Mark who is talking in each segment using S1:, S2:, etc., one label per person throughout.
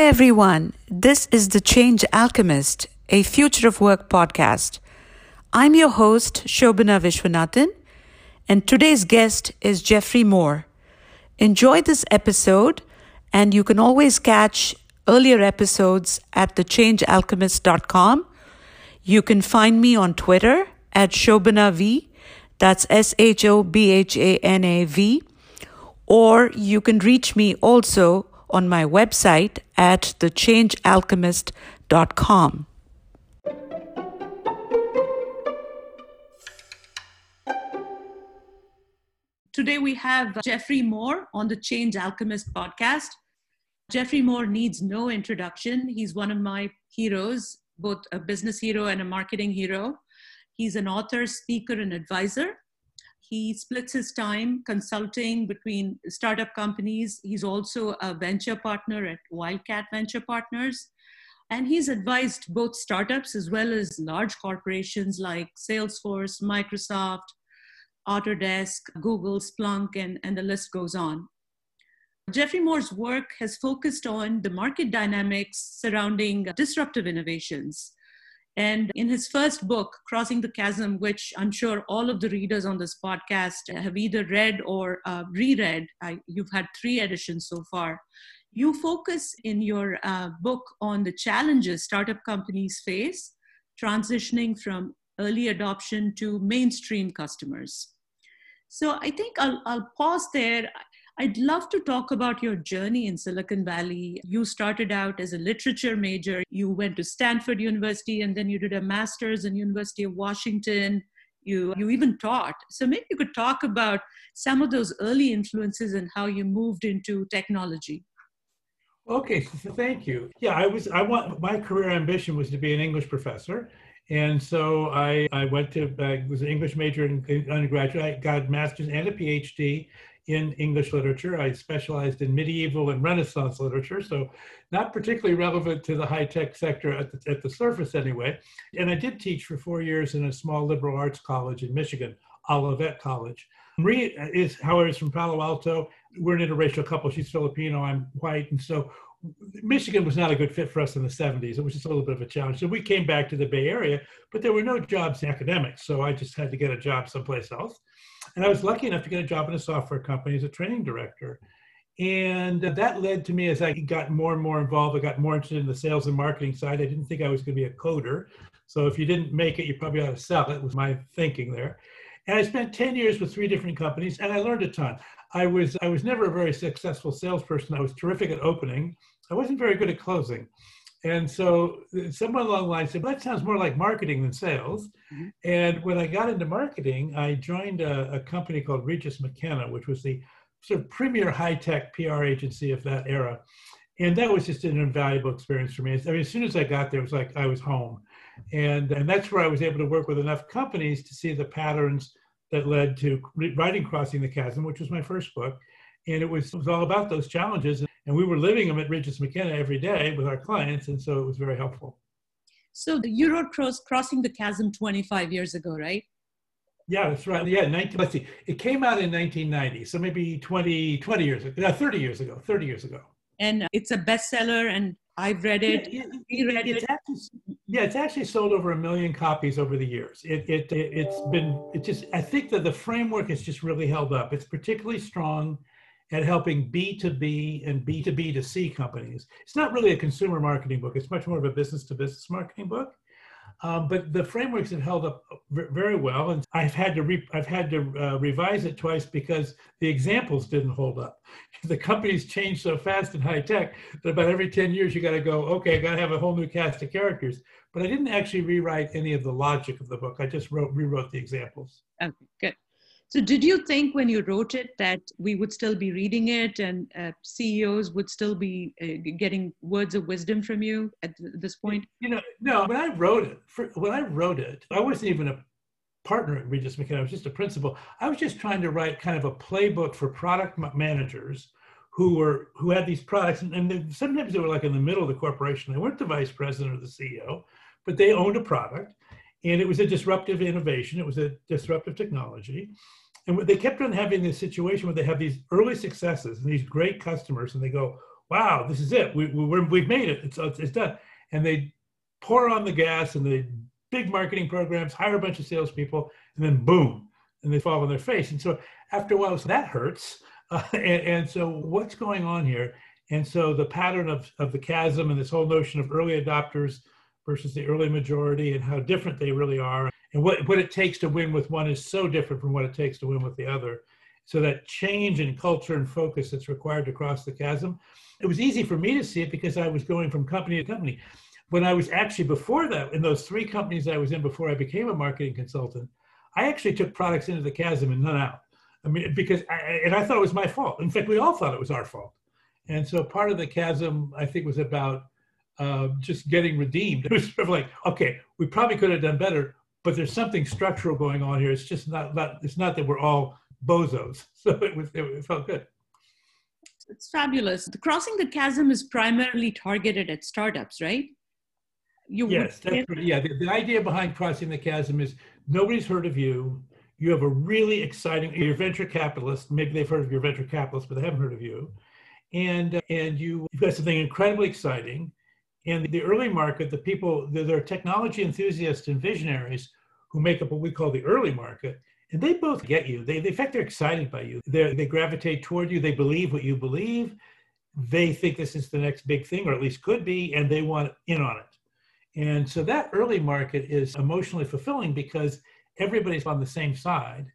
S1: Hi, everyone. This is The Change Alchemist, a Future of Work podcast. I'm your host, Shobhana Viswanathan, and today's guest is Geoffrey Moore. Enjoy this episode, and you can always catch earlier episodes at thechangealchemist.com. You can find me on Twitter at Shobhana V. That's S H O B H A N A V. Or you can reach me also on my website at thechangealchemist.com. Today we have Geoffrey Moore on the Change Alchemist podcast. Geoffrey Moore needs no introduction. He's one of my heroes, both a business hero and a marketing hero. He's an author, speaker, and advisor. He splits his time consulting between startup companies. He's also a venture partner at Wildcat Venture Partners. And he's advised both startups as well as large corporations like Salesforce, Microsoft, Autodesk, Google, Splunk, and, and the list goes on. Geoffrey Moore's work has focused on the market dynamics surrounding disruptive innovations and in his first book, Crossing the Chasm, which I'm sure all of the readers on this podcast have either read or uh, reread, I, you've had three editions so far. You focus in your uh, book on the challenges startup companies face transitioning from early adoption to mainstream customers. So I think I'll, I'll pause there. I'd love to talk about your journey in Silicon Valley. You started out as a literature major. You went to Stanford University and then you did a master's in University of Washington. You, you even taught. So maybe you could talk about some of those early influences and how you moved into technology.
S2: Okay, thank you. Yeah, I was I want my career ambition was to be an English professor. And so I, I went to, I was an English major in undergraduate. I got a master's and a PhD in English literature. I specialized in medieval and Renaissance literature, so not particularly relevant to the high tech sector at the, at the surface anyway. And I did teach for four years in a small liberal arts college in Michigan, Olivet College. Marie is, however, is from Palo Alto. We're an interracial couple. She's Filipino, I'm white. And so Michigan was not a good fit for us in the 70s. It was just a little bit of a challenge. So we came back to the Bay Area, but there were no jobs in academics. So I just had to get a job someplace else. And I was lucky enough to get a job in a software company as a training director. And that led to me as I got more and more involved, I got more interested in the sales and marketing side. I didn't think I was going to be a coder. So if you didn't make it, you probably ought to sell it, was my thinking there. And I spent 10 years with three different companies and I learned a ton. I was I was never a very successful salesperson. I was terrific at opening. I wasn't very good at closing. And so someone along the line said, well, that sounds more like marketing than sales. Mm-hmm. And when I got into marketing, I joined a, a, company called Regis McKenna, which was the sort of premier high-tech PR agency of that era. And that was just an invaluable experience for me. I mean, as soon as I got there, it was like I was home. And, and that's where I was able to work with enough companies to see the patterns that led to writing Crossing the Chasm, which was my first book. And it was, it was all about those challenges. And we were living them at Regis McKenna every day with our clients. And so it was very helpful.
S1: So you wrote Cross, Crossing the Chasm 25 years ago, right?
S2: Yeah, that's right. Yeah, 19, let's see. It came out in 1990. So maybe 20, 20 years ago, no, 30 years ago, 30 years ago.
S1: And it's a bestseller and I've read it.
S2: Yeah, it, read it's it. Actually, yeah, it's actually sold over a million copies over the years. It, it, it, has been, it just, I think that the framework has just really held up. It's particularly strong at helping B2B and B2B to C companies. It's not really a consumer marketing book. It's much more of a business to business marketing book. Um, but the frameworks have held up very well, and I've had to re- I've had to uh, revise it twice because the examples didn't hold up. The companies change so fast in high tech that about every ten years you got to go, okay, I got to have a whole new cast of characters. But I didn't actually rewrite any of the logic of the book. I just wrote rewrote the examples.
S1: Okay, good. So, did you think when you wrote it that we would still be reading it and uh, CEOs would still be uh, getting words of wisdom from you at this point?
S2: You know, no. When I wrote it, for, when I wrote it, I wasn't even a partner at Regis McKenna. I was just a principal. I was just trying to write kind of a playbook for product managers who were who had these products, and, and they, sometimes they were like in the middle of the corporation. They weren't the vice president or the CEO, but they owned a product, and it was a disruptive innovation. It was a disruptive technology and they kept on having this situation where they have these early successes and these great customers, and they go, wow, this is it. We, we, we've made it. It's, it's done. And they pour on the gas and the big marketing programs, hire a bunch of salespeople, and then boom, and they fall on their face. And so after a while, so that hurts. Uh, and, and, so what's going on here? And so the pattern of, of the chasm and this whole notion of early adopters versus the early majority and how different they really are and what, what it takes to win with one is so different from what it takes to win with the other. So that change in culture and focus that's required to cross the chasm. It was easy for me to see it because I was going from company to company. When I was actually before that, in those three companies I was in before I became a marketing consultant, I actually took products into the chasm and none out. I mean, because I, and I thought it was my fault. In fact, we all thought it was our fault. And so part of the chasm, I think, was about uh, just getting redeemed. It was sort of like, okay, we probably could have done better, but there's something structural going on here. It's just not, not it's not that we're all bozos. So it was it felt good.
S1: It's fabulous. The crossing the chasm is primarily targeted at startups, right?
S2: You yes, that's right. yeah. The, the idea behind crossing the chasm is nobody's heard of you. You have a really exciting. You're venture capitalist. Maybe they've heard of your venture capitalist, but they haven't heard of you. And and you, you've got something incredibly exciting and the early market, the people, there are technology enthusiasts and visionaries who make up what we call the early market, and they both get you. They, in fact, they're excited by you. they they gravitate toward you. They believe what you believe. They think this is the next big thing, or at least could be, and they want in on it. And so that early market is emotionally fulfilling because everybody's on the same side.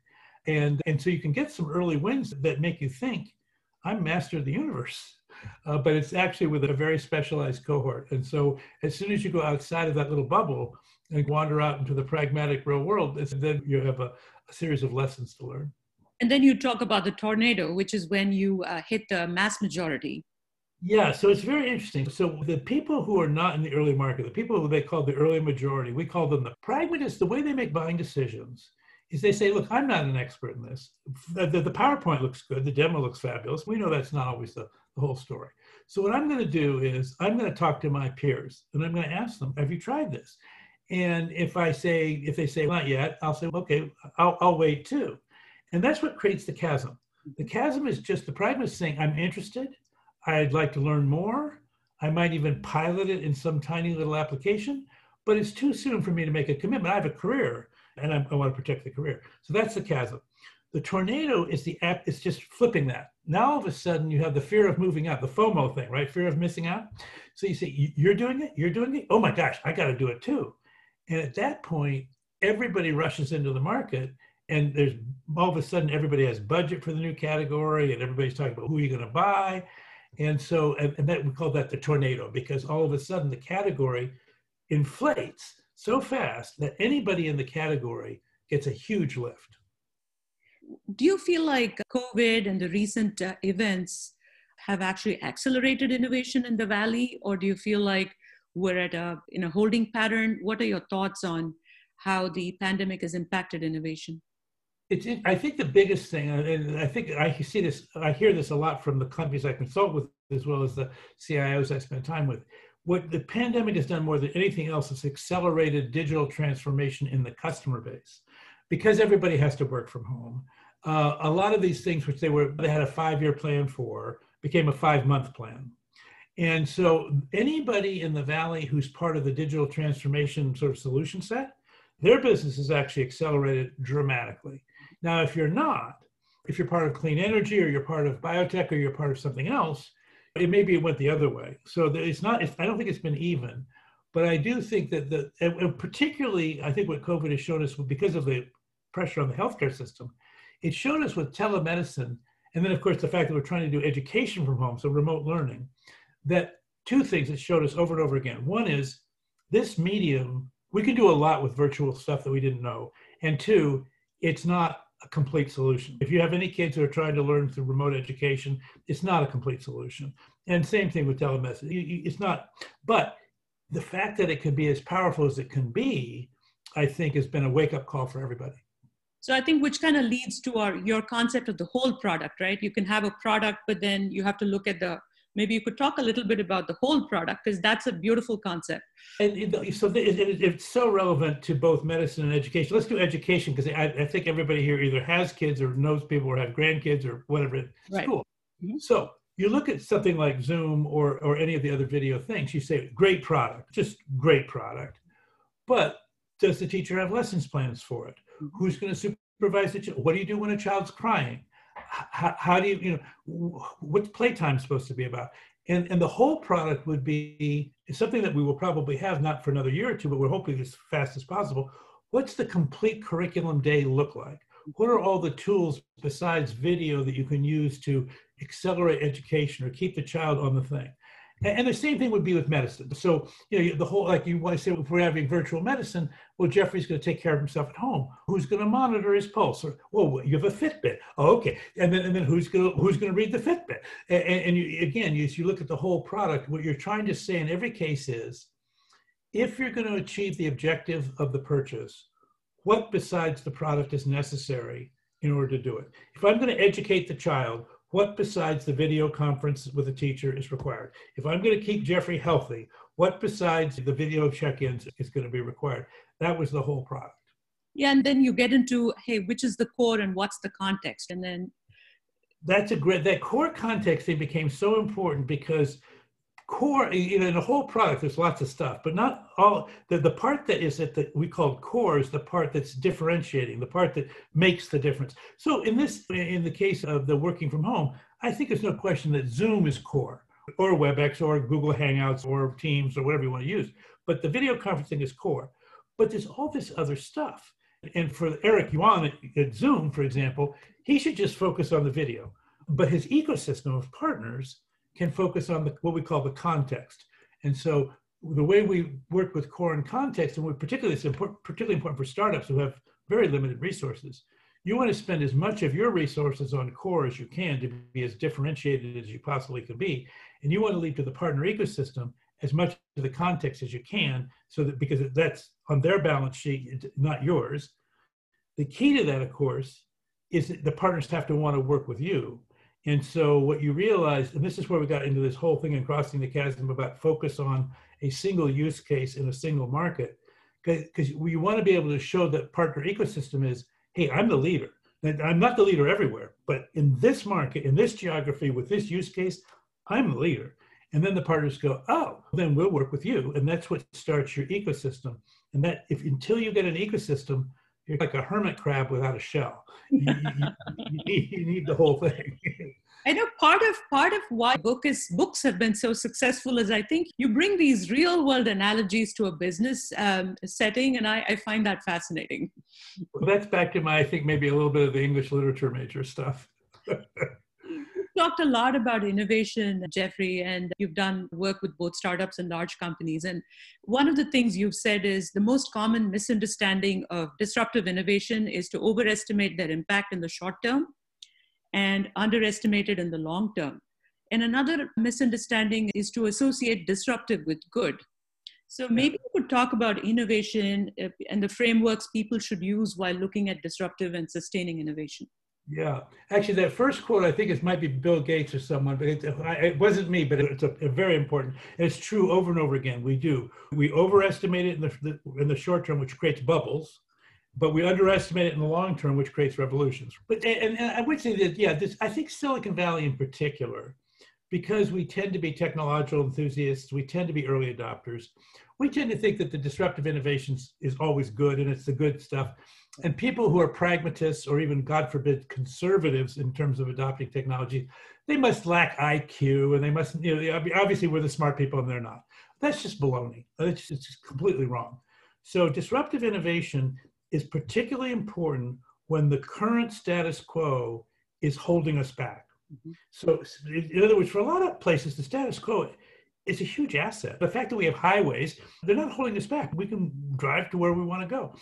S2: And, and so you can get some early wins that make you think, I'm master of the universe uh, but it's actually with a very specialized cohort. And so as soon as you go outside of that little bubble and wander out into the pragmatic real world, then you have a, a, series of lessons to learn.
S1: And then you talk about the tornado, which is when you uh, hit the mass majority.
S2: Yeah, so it's very interesting. So the people who are not in the early market, the people who they call the early majority, we call them the pragmatists. The way they make buying decisions is they say, look, I'm not an expert in this. The, the, the, PowerPoint looks good, the demo looks fabulous. We know that's not always the, the whole story. So what I'm going to do is I'm going to talk to my peers and I'm going to ask them, have you tried this? And if I say, if they say not yet, I'll say, okay, I'll, I'll wait too. And that's what creates the chasm. The chasm is just the pragmatist saying, I'm interested. I'd like to learn more. I might even pilot it in some tiny little application, but it's too soon for me to make a commitment. I have a career and I, I want to protect the career. So that's the chasm. The tornado is the app, it's just flipping that. Now all of a sudden you have the fear of moving out, the FOMO thing, right? Fear of missing out. So you say, You're doing it, you're doing it. Oh my gosh, I got to do it too. And at that point, everybody rushes into the market and there's all of a sudden everybody has budget for the new category and everybody's talking about who are you going to buy and so and, and that we call that the tornado because all of a sudden the category inflates so fast that anybody in the category gets a huge lift.
S1: Do you feel like COVID and the recent uh, events have actually accelerated innovation in the valley, or do you feel like we're at a in a holding pattern? What are your thoughts on how the pandemic has impacted innovation?
S2: It's, I think the biggest thing, and I think I see this, I hear this a lot from the companies I consult with, as well as the CIOs I spend time with, what the pandemic has done more than anything else is accelerated digital transformation in the customer base. Because everybody has to work from home uh, a lot of these things which they were they had a five year plan for became a five month plan. And so anybody in the valley who's part of the digital transformation sort of solution set their business is actually accelerated dramatically. Now if you're not if you're part of clean energy or you're part of biotech or you're part of something else it maybe it went the other way. So it's not. It's, I don't think it's been even, but I do think that the and particularly I think what COVID has shown us because of the pressure on the healthcare system, it showed us with telemedicine, and then of course the fact that we're trying to do education from home, so remote learning, that two things it showed us over and over again. One is this medium we can do a lot with virtual stuff that we didn't know, and two, it's not a complete solution. If you have any kids who are trying to learn through remote education, it's not a complete solution. And same thing with telemedicine. It's not, but the fact that it can be as powerful as it can be, I think has been a wake up call for everybody.
S1: So I think which kind of leads to our your concept of the whole product, right? You can have a product, but then you have to look at the maybe you could talk a little bit about the whole product because that's a beautiful concept
S2: and so it, it, it's so relevant to both medicine and education let's do education because I, I, think everybody here either has kids or knows people or have grandkids or whatever at right. school mm-hmm. so you look at something like Zoom or, or any of the other video things, you say, great product, just great product. But does the teacher have lessons plans for it? Mm-hmm. Who's going to supervise the child? What do you do when a child's crying? How, how do you, you know, what's playtime supposed to be about? And, and the whole product would be something that we will probably have not for another year or two, but we're hoping as fast as possible. What's the complete curriculum day look like? What are all the tools besides video that you can use to accelerate education or keep the child on the thing? And the same thing would be with medicine. So, you know, the whole, like you want to say, if we're having virtual medicine, well, Geoffrey's going to take care of himself at home. Who's going to monitor his pulse? Or, well, you have a Fitbit. Oh, okay. And then, and then who's going to, who's going to read the Fitbit? And, and you, again, as you look at the whole product, what you're trying to say in every case is, if you're going to achieve the objective of the purchase, what besides the product is necessary in order to do it? If I'm going to educate the child, what besides the video conference with a teacher is required? If I'm going to keep Geoffrey healthy, what besides the video check-ins is going to be required? That was the whole product.
S1: Yeah, and then you get into, hey, which is the core and what's the context? And then
S2: that's a great that core context thing became so important because core you know in the whole product there's lots of stuff but not all the, the part that is at the we call core is the part that's differentiating the part that makes the difference. So in this in the case of the working from home i think there's no question that zoom is core or webex or google hangouts or teams or whatever you want to use but the video conferencing is core. But there's all this other stuff. And for eric yuan at zoom for example he should just focus on the video but his ecosystem of partners can focus on the, what we call the context. And so the way we work with core and context, and particularly it's important, particularly important for startups who have very limited resources. You want to spend as much of your resources on core as you can to be as differentiated as you possibly can be, and you want to leave to the partner ecosystem as much of the context as you can, so that because that's on their balance sheet, not yours. The key to that, of course, is that the partners have to want to work with you and so what you realize, and this is where we got into this whole thing in crossing the chasm about focus on a single use case in a single market, because we want to be able to show that partner ecosystem is, hey, I'm the leader. I'm not the leader everywhere, but in this market, in this geography, with this use case, I'm the leader. And then the partners go, oh, then we'll work with you. And that's what starts your ecosystem. And that if until you get an ecosystem, you're like a hermit crab without a shell. You, you, you, need, you need the whole thing.
S1: I know part of part of why book is books have been so successful is I think you bring these real world analogies to a business um, setting, and I, I, find that fascinating.
S2: Well, that's back to my I think maybe a little bit of the English literature major stuff.
S1: talked a lot about innovation, Geoffrey, and you've done work with both startups and large companies. And one of the things you've said is the most common misunderstanding of disruptive innovation is to overestimate their impact in the short term and underestimate it in the long term. And another misunderstanding is to associate disruptive with good. So maybe you could talk about innovation uh, and the frameworks people should use while looking at disruptive and sustaining innovation.
S2: Yeah, actually, that first quote I think it might be Bill Gates or someone, but it, it wasn't me. But it's a, a very important. it's true over and over again. We do we overestimate it in the, in the short term, which creates bubbles, but we underestimate it in the long term, which creates revolutions. But and, and I would say that yeah, this I think Silicon Valley in particular, because we tend to be technological enthusiasts, we tend to be early adopters. We tend to think that the disruptive innovations is always good and it's the good stuff and people who are pragmatists or even god forbid conservatives in terms of adopting technology they must lack iq and they must you know obviously we're the smart people and they're not. That's just baloney. It's just completely wrong. So disruptive innovation is particularly important when the current status quo is holding us back. Mm-hmm. so in other words for a lot of places the status quo is a huge asset. The fact that we have highways they're not holding us back. We can drive to where we want to go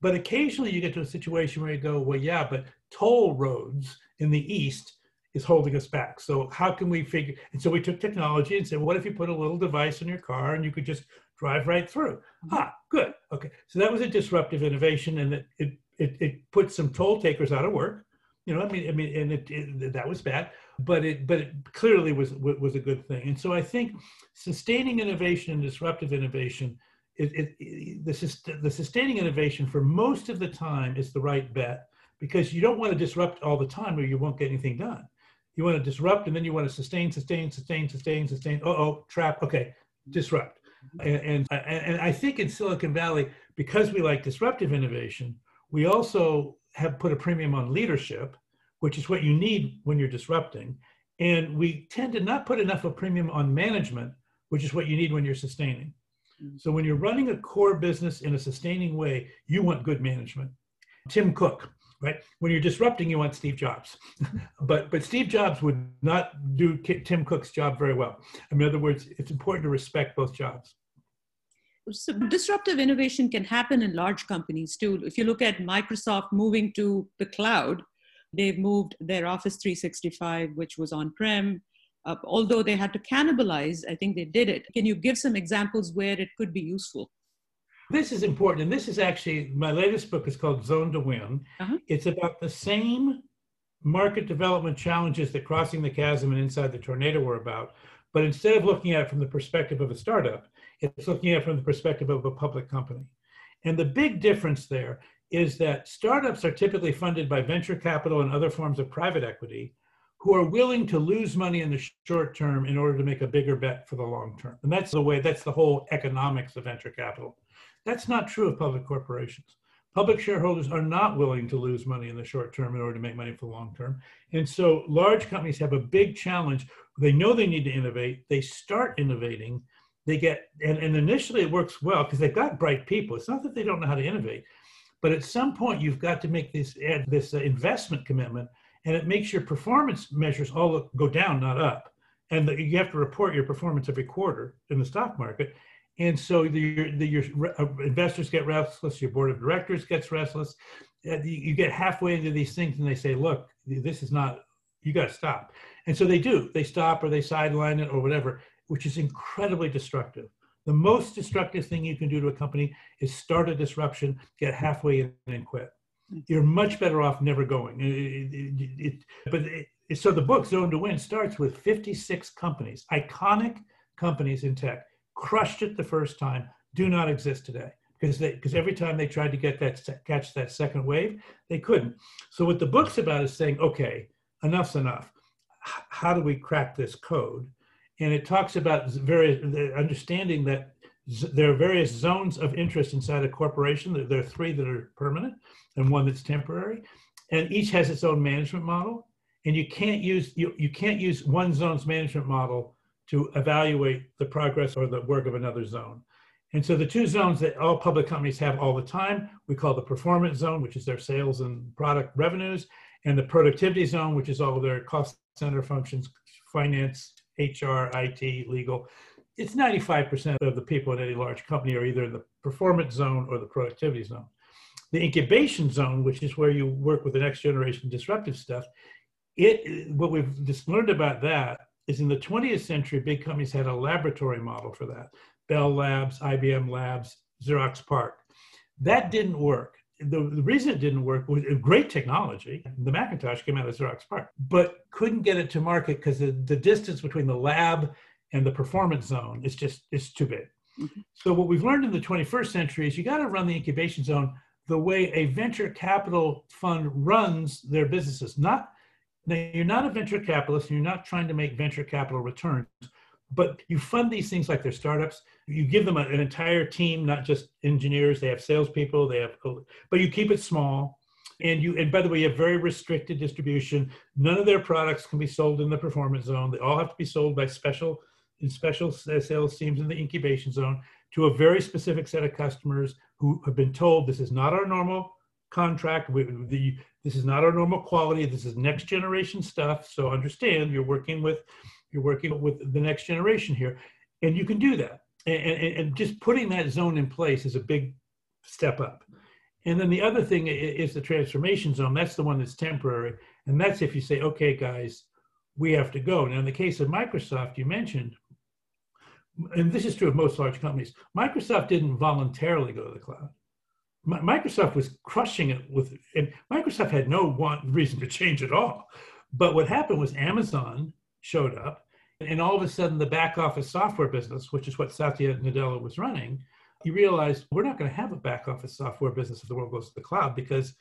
S2: but occasionally you get to a situation where you go, well, yeah, but toll roads in the East is holding us back. So how can we figure? And so we took technology and said, what if you put a little device in your car and you could just drive right through? Mm-hmm. Ah, good. Okay. So that was a disruptive innovation and it, it, it, it put some toll takers out of work. You know, I mean, I mean, and it, it, that was bad, but it, but it clearly was was a good thing. And so I think sustaining innovation and disruptive innovation it, it, the, the sustaining innovation for most of the time is the right bet because you don't want to disrupt all the time or you won't get anything done. You want to disrupt and then you want to sustain, sustain, sustain, sustain, sustain. Uh oh, trap. Okay, disrupt. And, and, and I think in Silicon Valley, because we like disruptive innovation, we also have put a premium on leadership, which is what you need when you're disrupting. And we tend to not put enough of a premium on management, which is what you need when you're sustaining. So when you're running a core business in a sustaining way, you want good management. Tim Cook, right? When you're disrupting, you want Steve Jobs, but but Steve Jobs would not do Tim Cook's job very well. In other words, it's important to respect both jobs.
S1: So disruptive innovation can happen in large companies too. If you look at Microsoft moving to the cloud, they've moved their Office 365, which was on-prem. Uh, although they had to cannibalize, I think they did it. Can you give some examples where it could be useful?
S2: This is important, and this is actually my latest book is called Zone to Win. Uh-huh. It's about the same market development challenges that Crossing the Chasm and Inside the Tornado were about, but instead of looking at it from the perspective of a startup, it's looking at it from the perspective of a public company. And the big difference there is that startups are typically funded by venture capital and other forms of private equity who are willing to lose money in the short term in order to make a bigger bet for the long term. And that's the way, that's the whole economics of venture capital. That's not true of public corporations. Public shareholders are not willing to lose money in the short term in order to make money for the long term. And so large companies have a big challenge. They know they need to innovate, they start innovating, they get, and, and initially it works well because they've got bright people. It's not that they don't know how to innovate, but at some point you've got to make this, this uh, investment commitment and it makes your performance measures all go down, not up. And the, you have to report your performance every quarter in the stock market. And so the, the, your uh, investors get restless, your board of directors gets restless. Uh, you get halfway into these things and they say, look, this is not, you got to stop. And so they do. They stop or they sideline it or whatever, which is incredibly destructive. The most destructive thing you can do to a company is start a disruption, get halfway in and quit. You're much better off never going. It, it, it, but so the book Zone to Win starts with 56 companies, iconic companies in tech crushed it the first time, do not exist today because because every time they tried to get that catch that second wave, they couldn't. So what the book's about is saying, okay, enough's enough. how do we crack this code? And it talks about various understanding that there are various zones of interest inside a corporation. There are three that are permanent and one that's temporary, and each has its own management model. And you can't use you, you can't use one zone's management model to evaluate the progress or the work of another zone. And so the two zones that all public companies have all the time, we call the performance zone, which is their sales and product revenues, and the productivity zone, which is all their cost center functions, finance, HR, IT, legal. It's 95% of the people in any large company are either in the performance zone or the productivity zone. The incubation zone, which is where you work with the next generation disruptive stuff, it what we've just learned about that is in the 20th century, big companies had a laboratory model for that. Bell Labs, IBM Labs, Xerox PARC. That didn't work. The, the reason it didn't work was great technology. The Macintosh came out of Xerox PARC, but couldn't get it to market because the, the distance between the lab and the performance zone is just it's too big. Mm-hmm. So what we've learned in the 21st century is you got to run the incubation zone the way a venture capital fund runs their businesses, not now, you're not a venture capitalist and you're not trying to make venture capital returns, but you fund these things like they're startups. You give them an entire team, not just engineers. They have salespeople. They have, but you keep it small. And you, and by the way, you have very restricted distribution. None of their products can be sold in the performance zone. They all have to be sold by special, in special sales teams in the incubation zone to a very specific set of customers who have been told this is not our normal contract. We, the, this is not our normal quality. This is next generation stuff. So understand you're working with you're working with the next generation here, and you can do that. And, and, and just putting that zone in place is a big step up. And then the other thing is the transformation zone. That's the one that's temporary, and that's if you say, okay, guys, we have to go. Now, in the case of Microsoft, you mentioned, and this is true of most large companies, Microsoft didn't voluntarily go to the cloud. Microsoft was crushing it with, and Microsoft had no one reason to change at all. But what happened was Amazon showed up, and all of a sudden, the back office software business, which is what Satya Nadella was running, he realized we're not going to have a back office software business if the world goes to the cloud because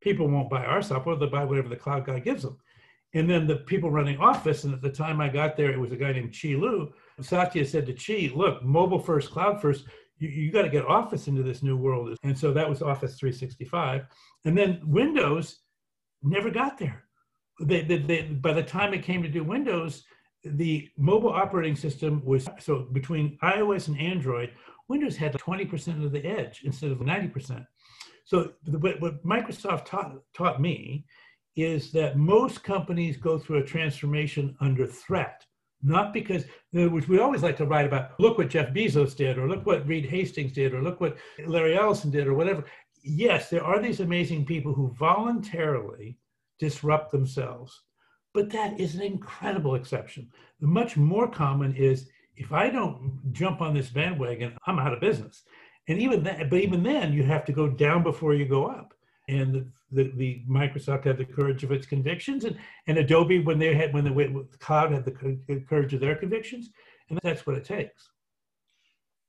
S2: people won't buy our software; they'll buy whatever the cloud guy gives them. And then the people running Office, and at the time I got there, it was a guy named Qi Lu. Satya said to Qi, look, mobile first, cloud first, you, you got to get Office into this new world. And so that was Office 365. And then Windows never got there. They, they, they, by the time it came to do Windows, the mobile operating system was so between iOS and Android, Windows had 20% of the edge instead of 90%. So what, what Microsoft taught, taught me is that most companies go through a transformation under threat, not because, which we always like to write about, look what Jeff Bezos did, or look what Reed Hastings did, or look what Larry Ellison did, or whatever. Yes, there are these amazing people who voluntarily disrupt themselves, but that is an incredible exception. The much more common is if I don't jump on this bandwagon, I'm out of business. And even that, but even then, you have to go down before you go up. And the, the, the Microsoft had the courage of its convictions, and, and Adobe, when they had when the, the cloud had the courage of their convictions, and that's what it takes.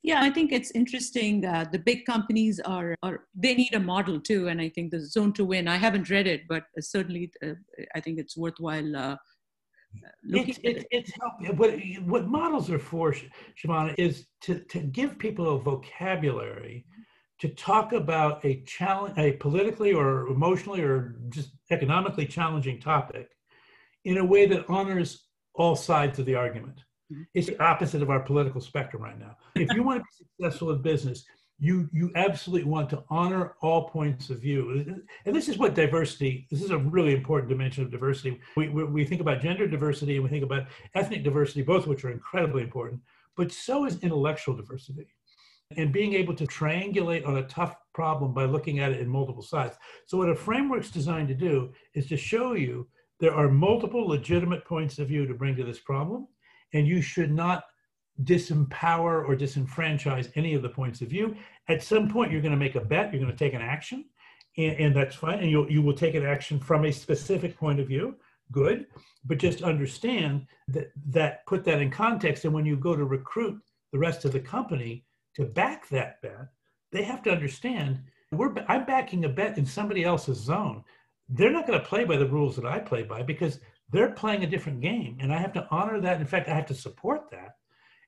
S1: Yeah, I think it's interesting. that the big companies are, are they need a model too, and I think the Zone to Win. I haven't read it, but certainly uh, I think it's worthwhile uh,
S2: it's, it's, it's help, what, what models are for, Shivana, is to, to give people a vocabulary to talk about a challenge, a politically or emotionally or just economically challenging topic in a way that honors all sides of the argument. Mm-hmm. It's the opposite of our political spectrum right now. If you want to be successful in business, you you absolutely want to honor all points of view and this is what diversity this is a really important dimension of diversity we, we, we, think about gender diversity and we think about ethnic diversity both of which are incredibly important but so is intellectual diversity and being able to triangulate on a tough problem by looking at it in multiple sides so what a framework's designed to do is to show you there are multiple legitimate points of view to bring to this problem and you should not disempower or disenfranchise any of the points of view. At some point, you're going to make a bet, you're going to take an action, and, and that's fine. And you'll, you will take an action from a specific point of view. Good. But just understand that, that put that in context. And when you go to recruit the rest of the company to back that bet, they have to understand we're, I'm backing a bet in somebody else's zone. They're not going to play by the rules that I play by because they're playing a different game. And I have to honor that. In fact, I have to support that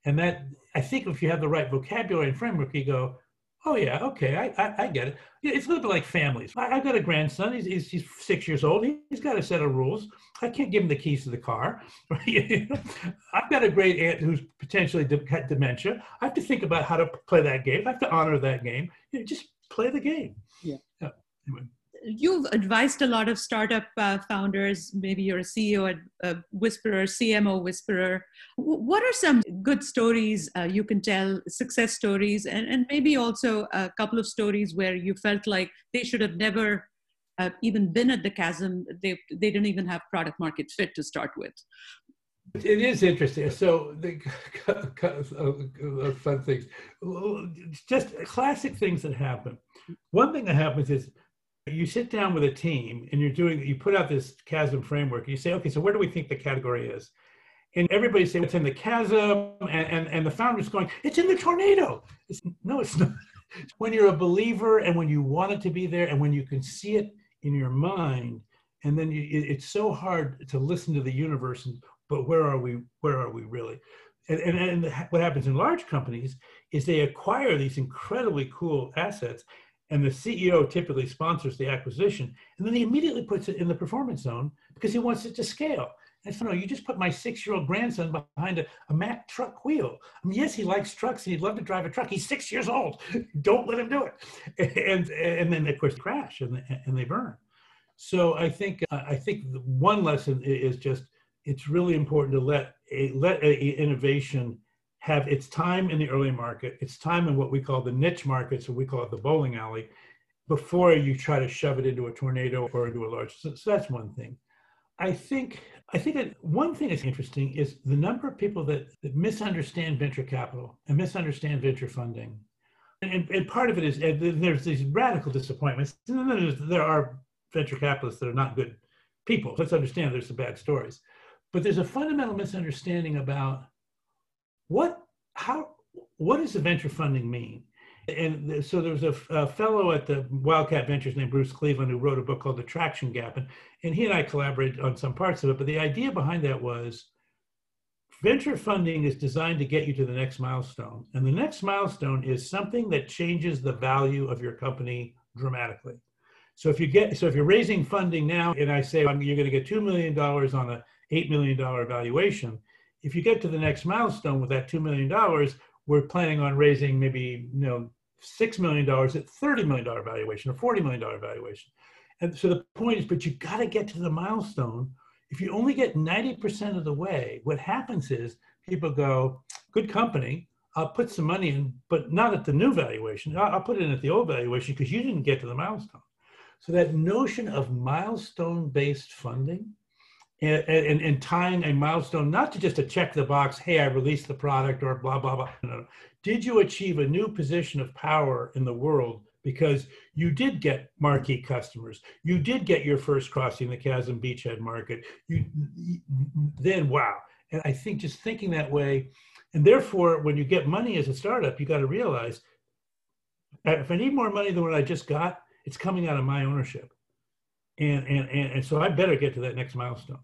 S2: and that I think if you have the right vocabulary and framework, you go, oh yeah, okay, I, I, I get it. It's a little bit like families. I, have got a grandson. He's, he's, he's, six years old. He, has got a set of rules. I can't give him the keys to the car. I've got a great aunt who's potentially had dementia. I have to think about how to play that game. I have to honor that game. You know, just play the game.
S1: Yeah. yeah. Anyway you've advised a lot of startup uh, founders. Maybe you're a CEO at uh, Whisperer, CMO Whisperer. W- what are some good stories uh, you can tell, success stories, and, and maybe also a couple of stories where you felt like they should have never uh, even been at the chasm? They, they didn't even have product market fit to start with.
S2: It is interesting. So the fun things, just classic things that happen. One thing that happens is you sit down with a team and you're doing you put out this chasm framework and you say okay so where do we think the category is? And everybody say it's in the chasm and, and, and the founder's going it's in the tornado. It's, no it's not. When you're a believer and when you want it to be there and when you can see it in your mind and then you, it, it's so hard to listen to the universe and but where are we where are we really? And, and, and what happens in large companies is they acquire these incredibly cool assets and the CEO typically sponsors the acquisition, and then he immediately puts it in the performance zone because he wants it to scale. And so, no, you just put my six-year-old grandson behind a, a Mack truck wheel. I mean, yes, he likes trucks and he'd love to drive a truck. He's six years old. Don't let him do it. And and then of course crash and and they burn. So I think uh, I think one lesson is just it's really important to let a let a innovation have its time in the early market, its time in what we call the niche market, so we call it the bowling alley, before you try to shove it into a tornado or into a large. So, so that's one thing. I think I think that one thing that's interesting is the number of people that, that misunderstand venture capital and misunderstand venture funding. And, and part of it is there's these radical disappointments. There are venture capitalists that are not good people. Let's understand there's some bad stories. But there's a fundamental misunderstanding about what how what does the venture funding mean And so there was a, a, fellow at the Wildcat Ventures named Bruce Cleveland who wrote a book called The Traction Gap. And, and he and I collaborated on some parts of it. But the idea behind that was venture funding is designed to get you to the next milestone. And the next milestone is something that changes the value of your company dramatically. So if you get so if you're raising funding now and I say you're going to get 2 million dollars on a 8 million dollar valuation, if you get to the next milestone with that 2 million dollars, we're planning on raising maybe you know 6 million dollars at 30 million dollar valuation or 40 million dollar valuation. And so the point is but you got to get to the milestone if you only get 90% of the way, what happens is people go, good company, I'll put some money in, but not at the new valuation. I'll, put it in at the old valuation because you didn't get to the milestone. So that notion of milestone-based funding and, and, and, tying a milestone, not to just to check the box, hey, I released the product or blah, blah, blah. No, no. Did you achieve a new position of power in the world because you did get marquee customers. You did get your first crossing the chasm beachhead market. You then wow. And I think just thinking that way, and therefore when you get money as a startup, you got to realize if I need more money than what I just got, it's coming out of my ownership. And and and, and so I better get to that next milestone.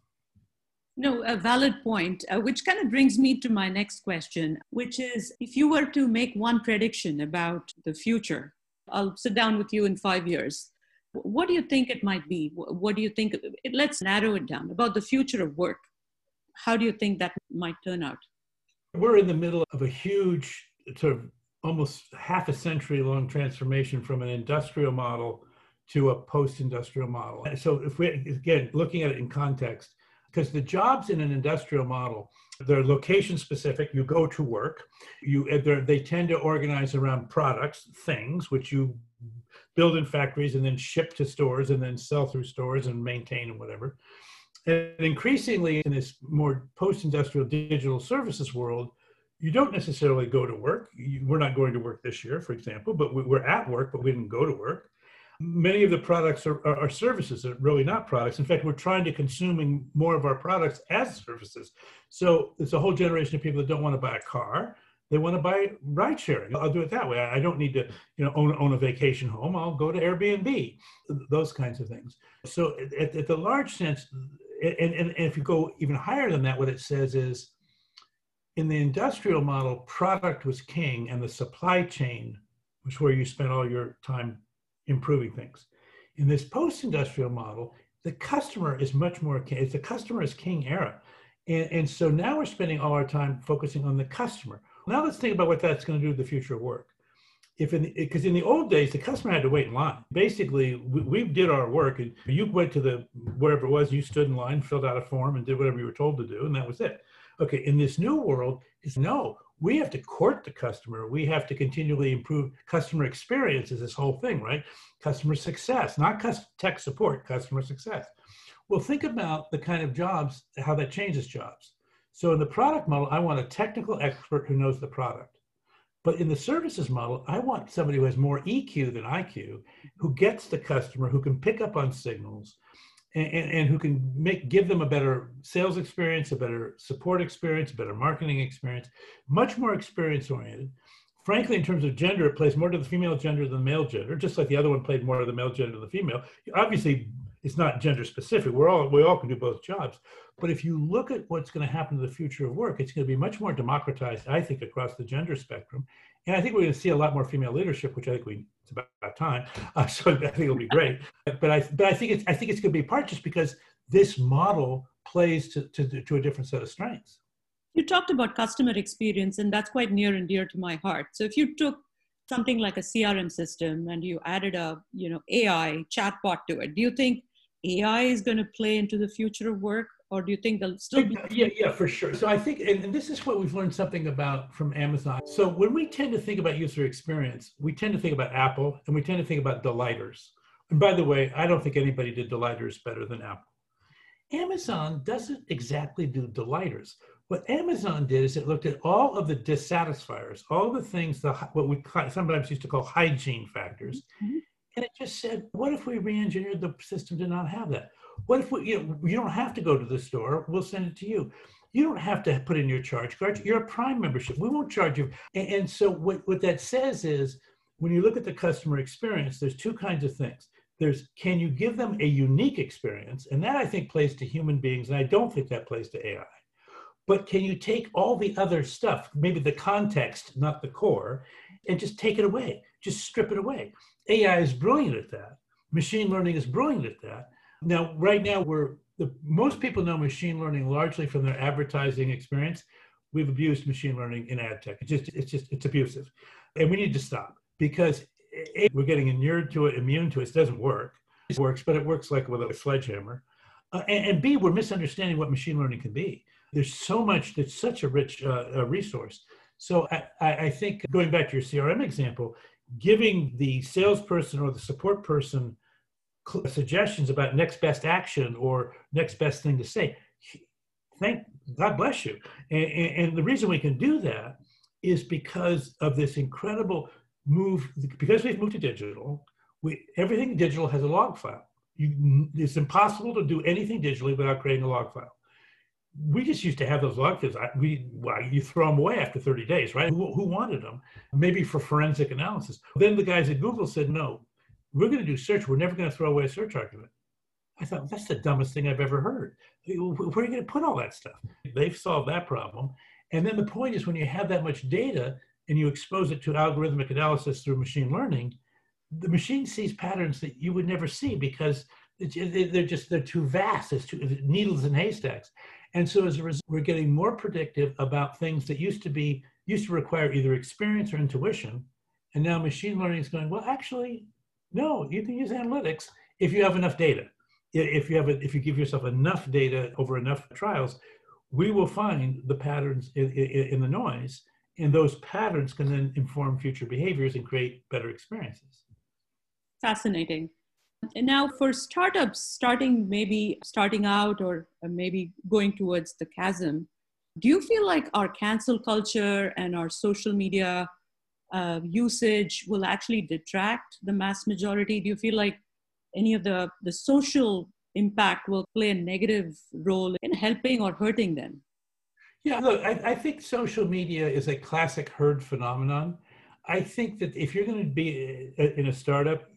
S1: No, a valid point, uh, which kind of brings me to my next question, which is if you were to make one prediction about the future I'll sit down with you in five years. What do you think it might be? What do you think? Let's narrow it down about the future of work. How do you think that might turn out?
S2: We're in the middle of a huge, sort of almost half a century long transformation from an industrial model to a post industrial model. So, if we, again, looking at it in context, because the jobs in an industrial model they're location specific you go to work you eh, they tend to organize around products things which you build in factories and then ship to stores and then sell through stores and maintain and whatever. And increasingly in this more post-industrial digital services world you don't necessarily go to work. You, we're not going to work this year for example but we, we're at work but we didn't go to work many of the products are, are, are, services are really not products. In fact we're trying to consuming more of our products as services. So it's a whole generation of people that don't want to buy a car. They want to buy ride sharing i'll do it that way. I don't need to you know own, own a vacation home. I'll go to airbnb. Those kinds of things. So at, at the large sense and, and, and if you go even higher than that what it says is in the industrial model product was king and the supply chain was where you spent all your time improving things. In this post-industrial model, the customer is much more king. It's the customer is king era. And, and so now we're spending all our time focusing on the customer. Now let's think about what that's going to do to the future of work. If in because in the old days the customer had to wait in line. Basically, we, we, did our work, and you went to the wherever it was, you stood in line, filled out a form, and did whatever you were told to do, and that was it. Okay, in this new world, it's no, we have to court the customer. We have to continually improve customer experience is this whole thing, right? Customer success, not tech support, customer success. Well, think about the kind of jobs, how that changes jobs. So in the product model, I want a technical expert who knows the product. But in the services model, I want somebody who has more EQ than IQ, who gets the customer, who can pick up on signals, and, and, and, who can make give them a better sales experience, a better support experience, a better marketing experience, much more experience oriented. Frankly, in terms of gender, it plays more to the female gender than the male gender, just like the other one played more to the male gender than the female. Obviously, it's not gender specific. We're all we all can do both jobs. But if you look at what's going to happen to the future of work, it's going to be much more democratized, I think, across the gender spectrum. And I think we're going to see a lot more female leadership, which I think we it's about time. Uh, so I think it'll be great. But I but I think it's I think it's going to be part just because this model plays to, to, to a different set of strengths.
S1: You talked about customer experience, and that's quite near and dear to my heart. So if you took something like a CRM system and you added a you know AI chatbot to it, do you think AI is going to play into the future of work? Or do you think they'll still be-
S2: yeah yeah for sure. So i think and, and, this is what we've learned something about from amazon. So when we tend to think about user experience we tend to think about apple and we tend to think about delighters. And by the way i don't think anybody did delighters better than apple. Amazon doesn't exactly do delighters. What amazon did is it looked at all of the dissatisfiers all the things the what we sometimes used to call hygiene factors. Mm-hmm. and it just said what if we re-engineered the system to not have that what if we, you, know, you don't have to go to the store? We'll send it to you. You don't have to put in your charge card. You're a Prime membership. We won't charge you. And, and so what, what that says is when you look at the customer experience, there's two kinds of things. There's can you give them a unique experience? And that I think plays to human beings, and I don't think that plays to AI. But can you take all the other stuff, maybe the context, not the core, and just take it away? Just strip it away. AI is brilliant at that. Machine learning is brilliant at that. Now, right now, we're the most people know machine learning largely from their advertising experience. We've abused machine learning in ad tech. It's just, it's just, it's abusive, and we need to stop because a, we're getting inured to it, immune to it. It doesn't work. It works, but it works like with a sledgehammer. Uh, and, and, B, we're misunderstanding what machine learning can be. There's so much. It's such a rich uh, resource. So I, I think going back to your CRM example, giving the salesperson or the support person suggestions about next best action or next best thing to say, thank God bless you. And, and, the reason we can do that is because of this incredible move, because we've moved to digital, we, everything digital has a log file. You, it's impossible to do anything digitally without creating a log file. We just used to have those log files. We, well, you throw them away after 30 days, right? Who, who wanted them? Maybe for forensic analysis. Then the guys at Google said, no, we're going to do search. We're never going to throw away a search argument. I thought, that's the dumbest thing I've ever heard. Where are you going to put all that stuff? They've solved that problem. And then the point is when you have that much data and you expose it to algorithmic analysis through machine learning, the machine sees patterns that you would never see because they're just they're too vast. It's too needles in haystacks. And so as a result, we're getting more predictive about things that used to be used to require either experience or intuition. And now machine learning is going, well, actually, no, you can use analytics if you have enough data. If you have a, if you give yourself enough data over enough trials, we will find the patterns in, in, in the noise, and those patterns can then inform future behaviors and create better experiences.
S1: Fascinating. And now for startups starting maybe starting out or uh, maybe going towards the chasm, do you feel like our cancel culture and our social media uh, usage will actually detract the mass majority? Do you feel like any of the, the social impact will play a negative role in helping or hurting them?
S2: Yeah, look, I, I think social media is a classic herd phenomenon. I think that if you're going to be in a startup,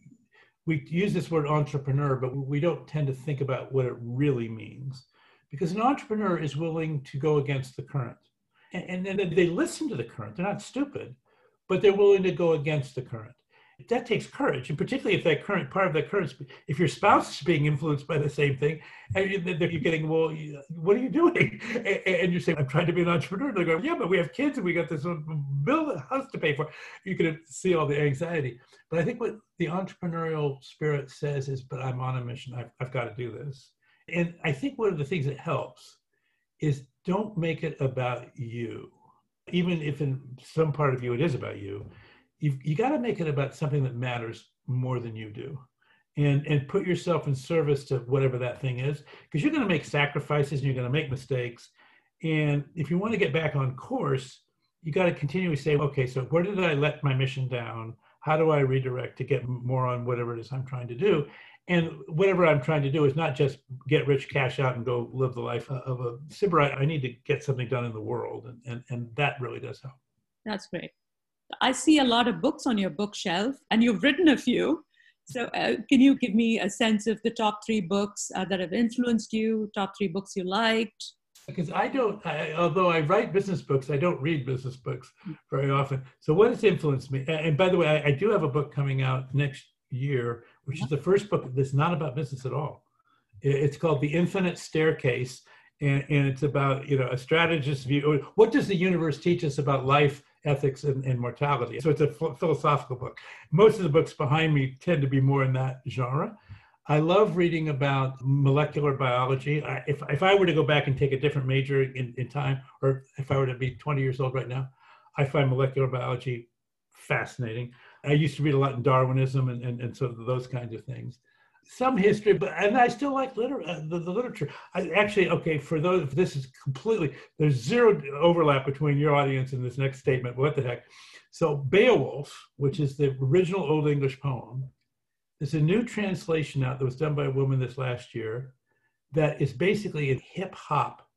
S2: we use this word entrepreneur, but we don't tend to think about what it really means. Because an entrepreneur is willing to go against the current. And, and then they listen to the current. They're not stupid but they're willing to go against the current. That takes courage, and particularly if that current part of that current, if your spouse is being influenced by the same thing, and you're getting, well, what are you doing? And you're saying, I'm trying to be an entrepreneur. They're going, yeah, but we have kids and we got this build a house to pay for. You can see all the anxiety. But I think what the entrepreneurial spirit says is, but I'm on a mission. I've, I've got to do this. And I think one of the things that helps is don't make it about you even if in some part of you it is about you, you've, you got to make it about something that matters more than you do. And, and put yourself in service to whatever that thing is, because you're going to make sacrifices and you're going to make mistakes. And if you want to get back on course, you got to continually say, okay, so where did I let my mission down? How do I redirect to get more on whatever it is I'm trying to do? And whatever I'm trying to do is not just get rich, cash out, and go live the life of a sybarite. I need to get something done in the world, and, and, and that really does help.
S1: That's great. I see a lot of books on your bookshelf, and you've written a few. So, uh, can you give me a sense of the top three books uh, that have influenced you, top three books you liked?
S2: Because I don't, I, although I write business books, I don't read business books very often. So, what has influenced me? And by the way, I, I do have a book coming out next year which is the first book that's not about business at all. It's called The Infinite Staircase, and, and it's about you know a strategist's view. What does the universe teach us about life, ethics, and, and mortality? So it's a philosophical book. Most of the books behind me tend to be more in that genre. I love reading about molecular biology. I, if, if I were to go back and take a different major in, in time, or if I were to be 20 years old right now, I find molecular biology fascinating. I used to read a lot in Darwinism and, and, and so those kinds of things. Some history, but and I still like liter- uh, the, the literature. I actually okay for those. This is completely there's zero overlap between your audience and this next statement. What the heck? So Beowulf, which is the original Old English poem, there's a new translation out that was done by a woman this last year that is basically in hip hop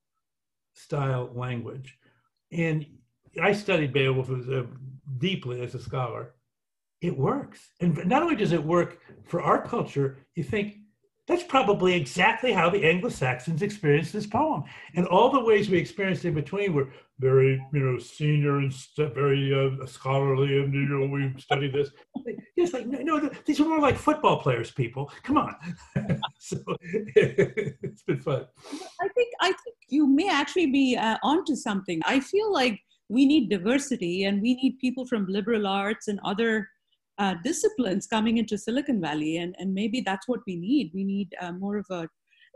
S2: style language. And I studied Beowulf a, deeply as a scholar it works. And not only does it work for our culture, you think that's probably exactly how the Anglo-Saxons experienced this poem. And all the ways we experienced in between were very, you know, senior and st- very uh, scholarly, and you know, we studied this. It's like no, no, these are more like football players. People, come on. so it's been fun.
S1: I think I think you may actually be uh, onto something. I feel like we need diversity, and we need people from liberal arts and other uh, disciplines coming into Silicon Valley. And, and maybe that's what we need. We need uh, more of a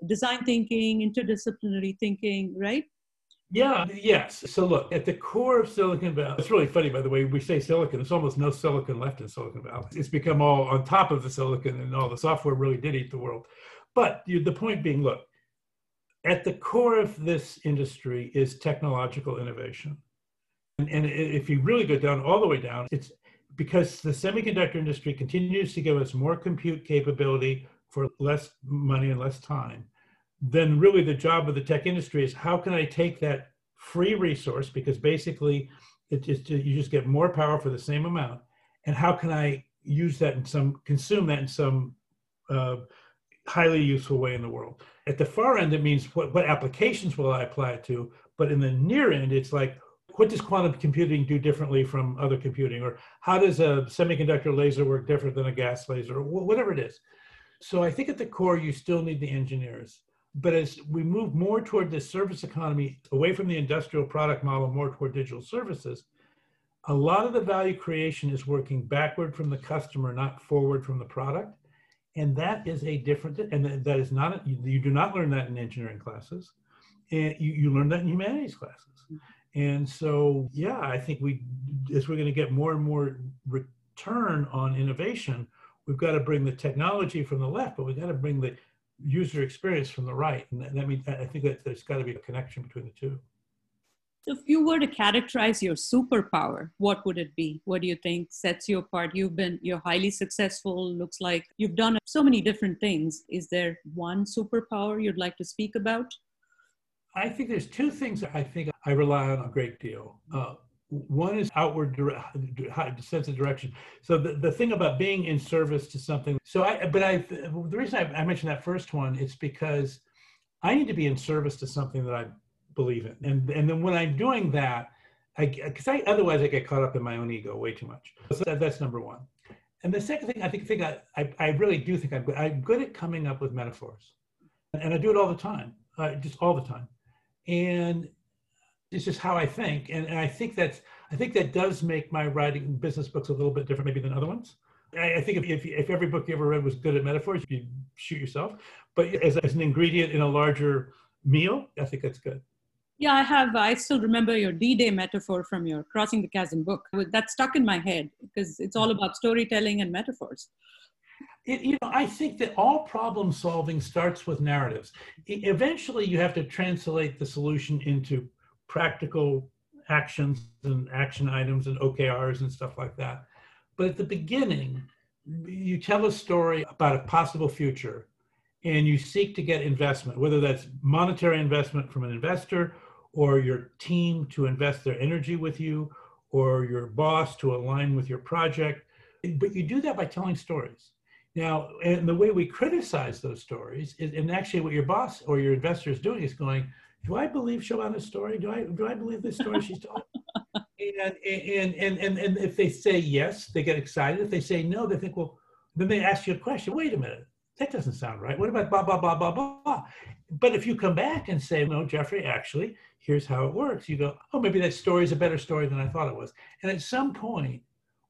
S1: design thinking, interdisciplinary thinking, right?
S2: Yeah, yes. So look, at the core of Silicon Valley, it's really funny, by the way, we say silicon, there's almost no silicon left in Silicon Valley. It's become all on top of the silicon and all the software really did eat the world. But the point being, look, at the core of this industry is technological innovation. And, and if you really go down all the way down, it's because the semiconductor industry continues to give us more compute capability for less money and less time, then really the job of the tech industry is how can I take that free resource? Because basically it just you just get more power for the same amount, and how can I use that in some consume that in some uh, highly useful way in the world. At the far end, it means what, what applications will I apply it to, but in the near end, it's like what does quantum computing do differently from other computing? Or how does a semiconductor laser work different than a gas laser? Or whatever it is. So i think at the core you still need the engineers. But as we move more toward this service economy away from the industrial product model more toward digital services a lot of the value creation is working backward from the customer not forward from the product. And that is a different and that is not you, do not learn that in engineering classes. And you, you learn that in humanities classes and so, yeah, I think we, as we're going to get more and more return on innovation, we've got to bring the technology from the left, but we've got to bring the user experience from the right. And that, means I think that there's got to be a connection between the two.
S1: If you were to characterize your superpower, what would it be? What do you think sets you apart? You've been, you're highly successful. Looks like you've done so many different things. Is there one superpower you'd like to speak about?
S2: I think there's two things I think I rely on a great deal. Uh, one is outward dire- sense of direction. So the, the thing about being in service to something. So I, but I, the reason I, I mentioned that first one is because I need to be in service to something that I believe in, and and then when I'm doing that, I because I otherwise I get caught up in my own ego way too much. So that, that's number one. And the second thing I think, think I, I, I really do think I'm good. I'm good at coming up with metaphors, and I do it all the time, uh, just all the time and it's just how I think. And, and I think that's I think that does make my writing business books a little bit different maybe than other ones. I, I think if, if, if every book you ever read was good at metaphors, you'd shoot yourself. But as, as an ingredient in a larger meal, I think that's good.
S1: Yeah, I have. I still remember your D-Day metaphor from your Crossing the Chasm book. That stuck in my head because it's all mm-hmm. about storytelling and metaphors.
S2: It, you know, I think that all problem solving starts with narratives. eventually, you have to translate the solution into practical actions and action items and OKRs and stuff like that. But at the beginning, you tell a story about a possible future and you seek to get investment, whether that's monetary investment from an investor or your team to invest their energy with you or your boss to align with your project. But you do that by telling stories. Now, and the way we criticize those stories is, and actually what your boss or your investor is doing is going, do I believe Shobhana's story? Do I, do I believe this story she's telling? and, and, and, and, and if they say yes, they get excited. If they say no, they think, well, then they ask you a question. Wait a minute, that doesn't sound right. What about blah, blah, blah, blah, blah? But if you come back and say, no, Geoffrey, actually, here's how it works, you go, oh, maybe that story is a better story than I thought it was. And at some point,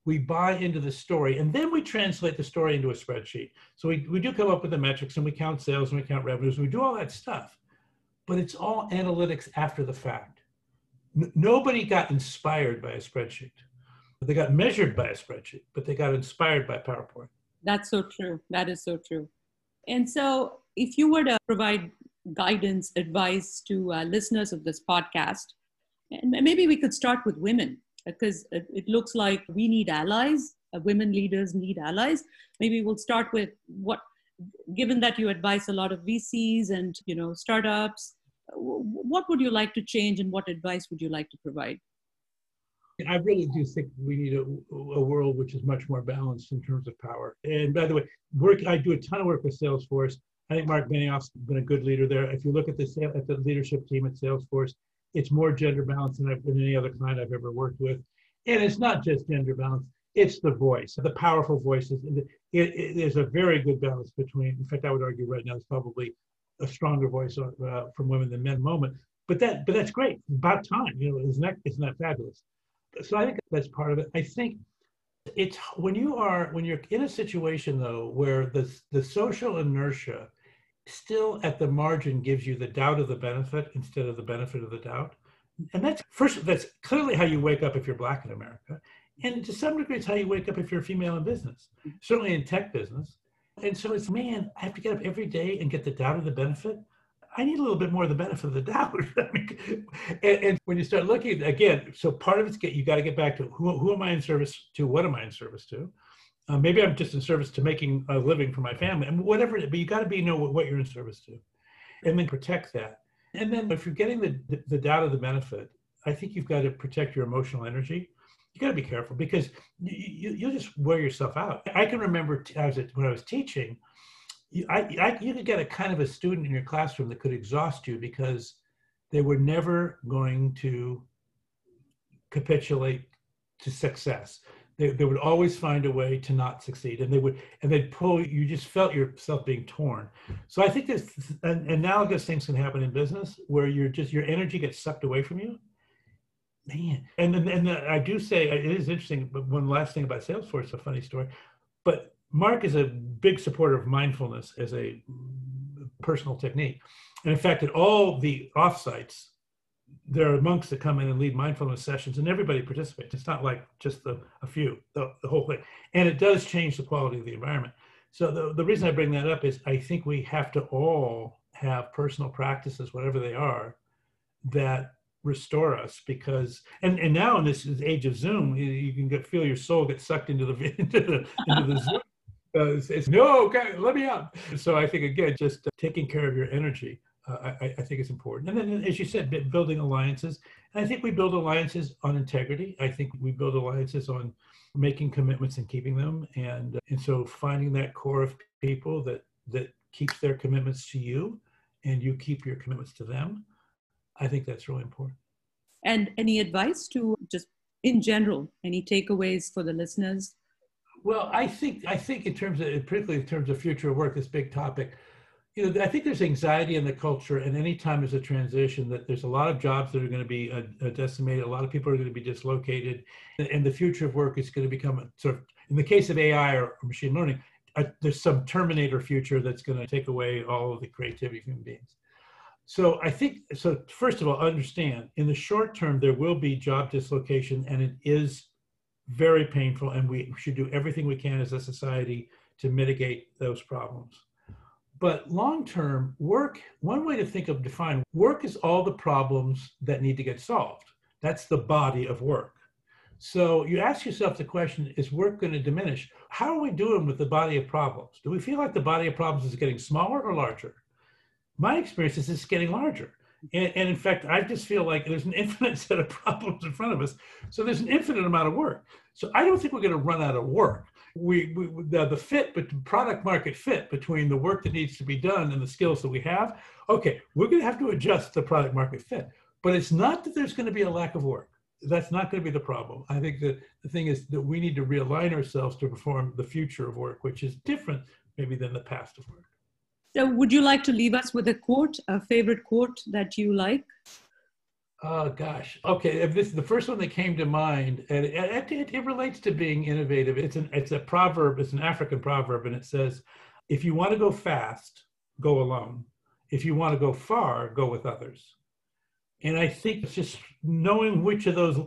S2: we buy into the story and then we translate the story into a spreadsheet. So we, we do come up with the metrics and we count sales and we count revenues and we do all that stuff, but it's all analytics after the fact. N- nobody got inspired by a spreadsheet. They got measured by a spreadsheet, but they got inspired by PowerPoint.
S1: That's so true. That is so true. And so if you were to provide guidance, advice to uh, listeners of this podcast, and maybe we could start with women because it, looks like we need allies. Uh, women leaders need allies. Maybe we'll start with what, given that you advise a lot of VCs and you know startups, what would you like to change and what advice would you like to provide?
S2: I really do think we need a, a, world which is much more balanced in terms of power. And by the way, work I do a ton of work with Salesforce. I think Mark Benioff's been a good leader there. If you look at the at the leadership team at Salesforce, it's more gender balanced than, than any other client I've ever worked with. And it's not just gender balance; it's the voice, the powerful voices. It, it, it, there's a very good balance between. In fact, I would argue right now it's probably a stronger voice uh, from women than men moment. But that, but that's great. About time, you know. Isn't that isn't that fabulous? so I think that's part of it. I think it's when you are when you're in a situation though where the the social inertia still at the margin gives you the doubt of the benefit instead of the benefit of the doubt. And that's first that's clearly how you wake up if you're black in America. And to some degree it's how you wake up if you're a female in business, certainly in tech business. And so it's man, I have to get up every day and get the doubt of the benefit. I need a little bit more of the benefit of the doubt. and, and, when you start looking again, so part of it's get you got to get back to who, who am I in service to? What am I in service to? Uh, maybe I'm just in service to making a living for my family, and whatever. But you got to be know what, you're in service to, and then protect that. And then if you're getting the, the, doubt of the benefit, I think you've got to protect your emotional energy. You got to be careful because you, you, will just wear yourself out. I can remember t- I when I was teaching I, I, you could get a kind of a student in your classroom that could exhaust you because they were never going to capitulate to success. They, they would always find a way to not succeed and they would and they'd pull you just felt yourself being torn. So i think this an, analogous things can happen in business where you're just your energy gets sucked away from you. Man and then and the, i do say it is interesting but one last thing about salesforce a funny story. But Mark is a big supporter of mindfulness as a personal technique. And in fact, at all the offsites, there are monks that come in and lead mindfulness sessions, and everybody participates. It's not like just the, a few, the, the whole thing. And it does change the quality of the environment. So the, the reason I bring that up is I think we have to all have personal practices, whatever they are, that restore us because and and now in this age of zoom you, you can get, feel your soul get sucked into the into the, into the zoom uh, it's, it's, no, okay, let me out. So I think again, just uh, taking care of your energy, uh, I, I, think it's important. And then, as you said, building alliances. And I think we build alliances on integrity. I think we build alliances on making commitments and keeping them. And and so finding that core of people that that keeps their commitments to you, and you keep your commitments to them. I think that's really important.
S1: And any advice to just in general, any takeaways for the listeners
S2: well, I think I think in terms of particularly in terms of future work, this big topic, you know, I think there's anxiety in the culture, and anytime there's a transition, that there's a lot of jobs that are going to be uh, uh, decimated, a lot of people are going to be dislocated, and the future of work is going to become a, sort of, in the case of AI or, machine learning, there's some Terminator future that's going to take away all of the creativity of human beings. So I think so. First of all, understand in the short term there will be job dislocation, and it is very painful, and we should do everything we can as a society to mitigate those problems. But long term, work, one way to think of define work is all the problems that need to get solved. That's the body of work. So you ask yourself the question is work going to diminish? How are we doing with the body of problems? Do we feel like the body of problems is getting smaller or larger? My experience is it's getting larger. And, and, in fact, I just feel like there's an infinite set of problems in front of us. So there's an infinite amount of work. So I don't think we're going to run out of work. We, we the, the fit, but product market fit between the work that needs to be done and the skills that we have. Okay, we're going to have to adjust the product market fit. But it's not that there's going to be a lack of work. That's not going to be the problem. I think that the thing is that we need to realign ourselves to perform the future of work, which is different maybe than the past of work.
S1: So, would you like to leave us with a quote, a favorite quote that you like?
S2: Oh gosh. Okay, this is the first one that came to mind, and it, it, it, relates to being innovative. It's an it's a proverb. It's an African proverb, and it says, "If you want to go fast, go alone. If you want to go far, go with others." And I think it's just knowing which of those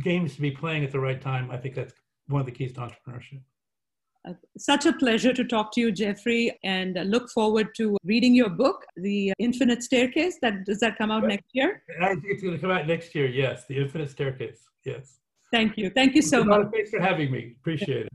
S2: games to be playing at the right time. I think that's one of the keys to entrepreneurship.
S1: Uh, such a pleasure to talk to you, Geoffrey, and look forward to reading your book, The Infinite Staircase. That does that come out next year?
S2: It's going to come out next year. Yes, The Infinite Staircase. Yes.
S1: Thank you. Thank you so much.
S2: Thanks for having me. Appreciate it.